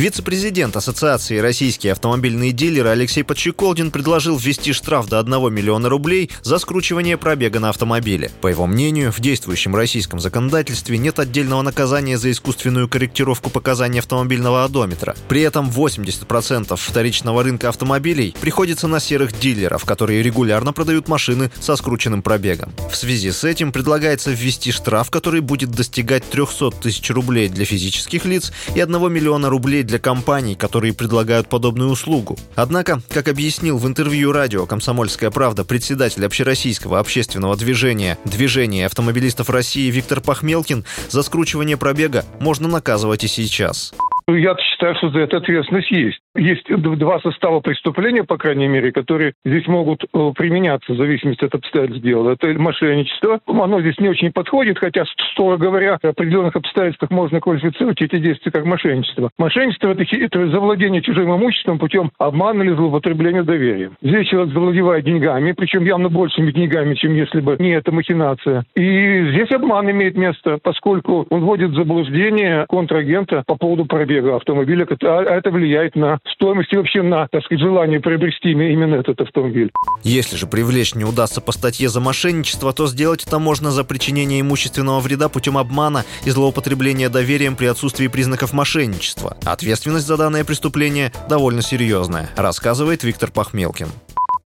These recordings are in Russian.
Вице-президент Ассоциации «Российские автомобильные дилеры» Алексей Подщеколдин предложил ввести штраф до 1 миллиона рублей за скручивание пробега на автомобиле. По его мнению, в действующем российском законодательстве нет отдельного наказания за искусственную корректировку показаний автомобильного одометра. При этом 80% вторичного рынка автомобилей приходится на серых дилеров, которые регулярно продают машины со скрученным пробегом. В связи с этим предлагается ввести штраф, который будет достигать 300 тысяч рублей для физических лиц и 1 миллиона рублей для компаний, которые предлагают подобную услугу. Однако, как объяснил в интервью радио «Комсомольская правда» председатель общероссийского общественного движения «Движение автомобилистов России» Виктор Пахмелкин, за скручивание пробега можно наказывать и сейчас. Я считаю, что за это ответственность есть. Есть два состава преступления, по крайней мере, которые здесь могут э, применяться в зависимости от обстоятельств дела. Это мошенничество. Оно здесь не очень подходит, хотя, строго говоря, в определенных обстоятельствах можно квалифицировать эти действия как мошенничество. Мошенничество это, – это завладение чужим имуществом путем обмана или злоупотребления доверием. Здесь человек завладевает деньгами, причем явно большими деньгами, чем если бы не эта махинация. И здесь обман имеет место, поскольку он вводит в заблуждение контрагента по поводу пробега автомобиля, а это влияет на стоимость и вообще на, так сказать, желание приобрести именно этот автомобиль. Если же привлечь не удастся по статье за мошенничество, то сделать это можно за причинение имущественного вреда путем обмана и злоупотребления доверием при отсутствии признаков мошенничества. Ответственность за данное преступление довольно серьезная, рассказывает Виктор Пахмелкин.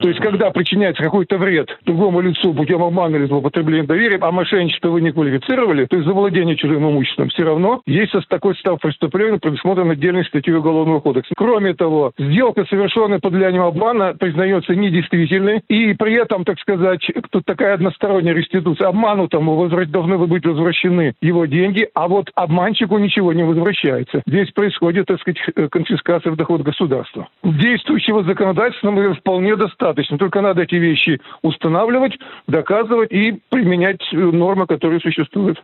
То есть, когда причиняется какой-то вред другому лицу путем обмана или злоупотребления доверием, а мошенничество вы не квалифицировали, то есть завладение чужим имуществом, все равно есть такой состав преступления, предусмотрен отдельной статьей Уголовного кодекса. Кроме того, сделка, совершенная под влиянием обмана, признается недействительной, и при этом, так сказать, тут такая односторонняя реституция. Обманутому должны быть возвращены его деньги, а вот обманщику ничего не возвращается. Здесь происходит, так сказать, конфискация в доход государства. Действующего законодательства вполне достаточно достаточно. Только надо эти вещи устанавливать, доказывать и применять э, нормы, которые существуют.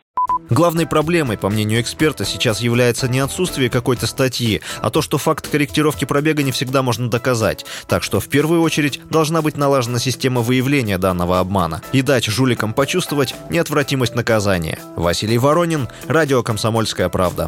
Главной проблемой, по мнению эксперта, сейчас является не отсутствие какой-то статьи, а то, что факт корректировки пробега не всегда можно доказать. Так что в первую очередь должна быть налажена система выявления данного обмана и дать жуликам почувствовать неотвратимость наказания. Василий Воронин, Радио «Комсомольская правда».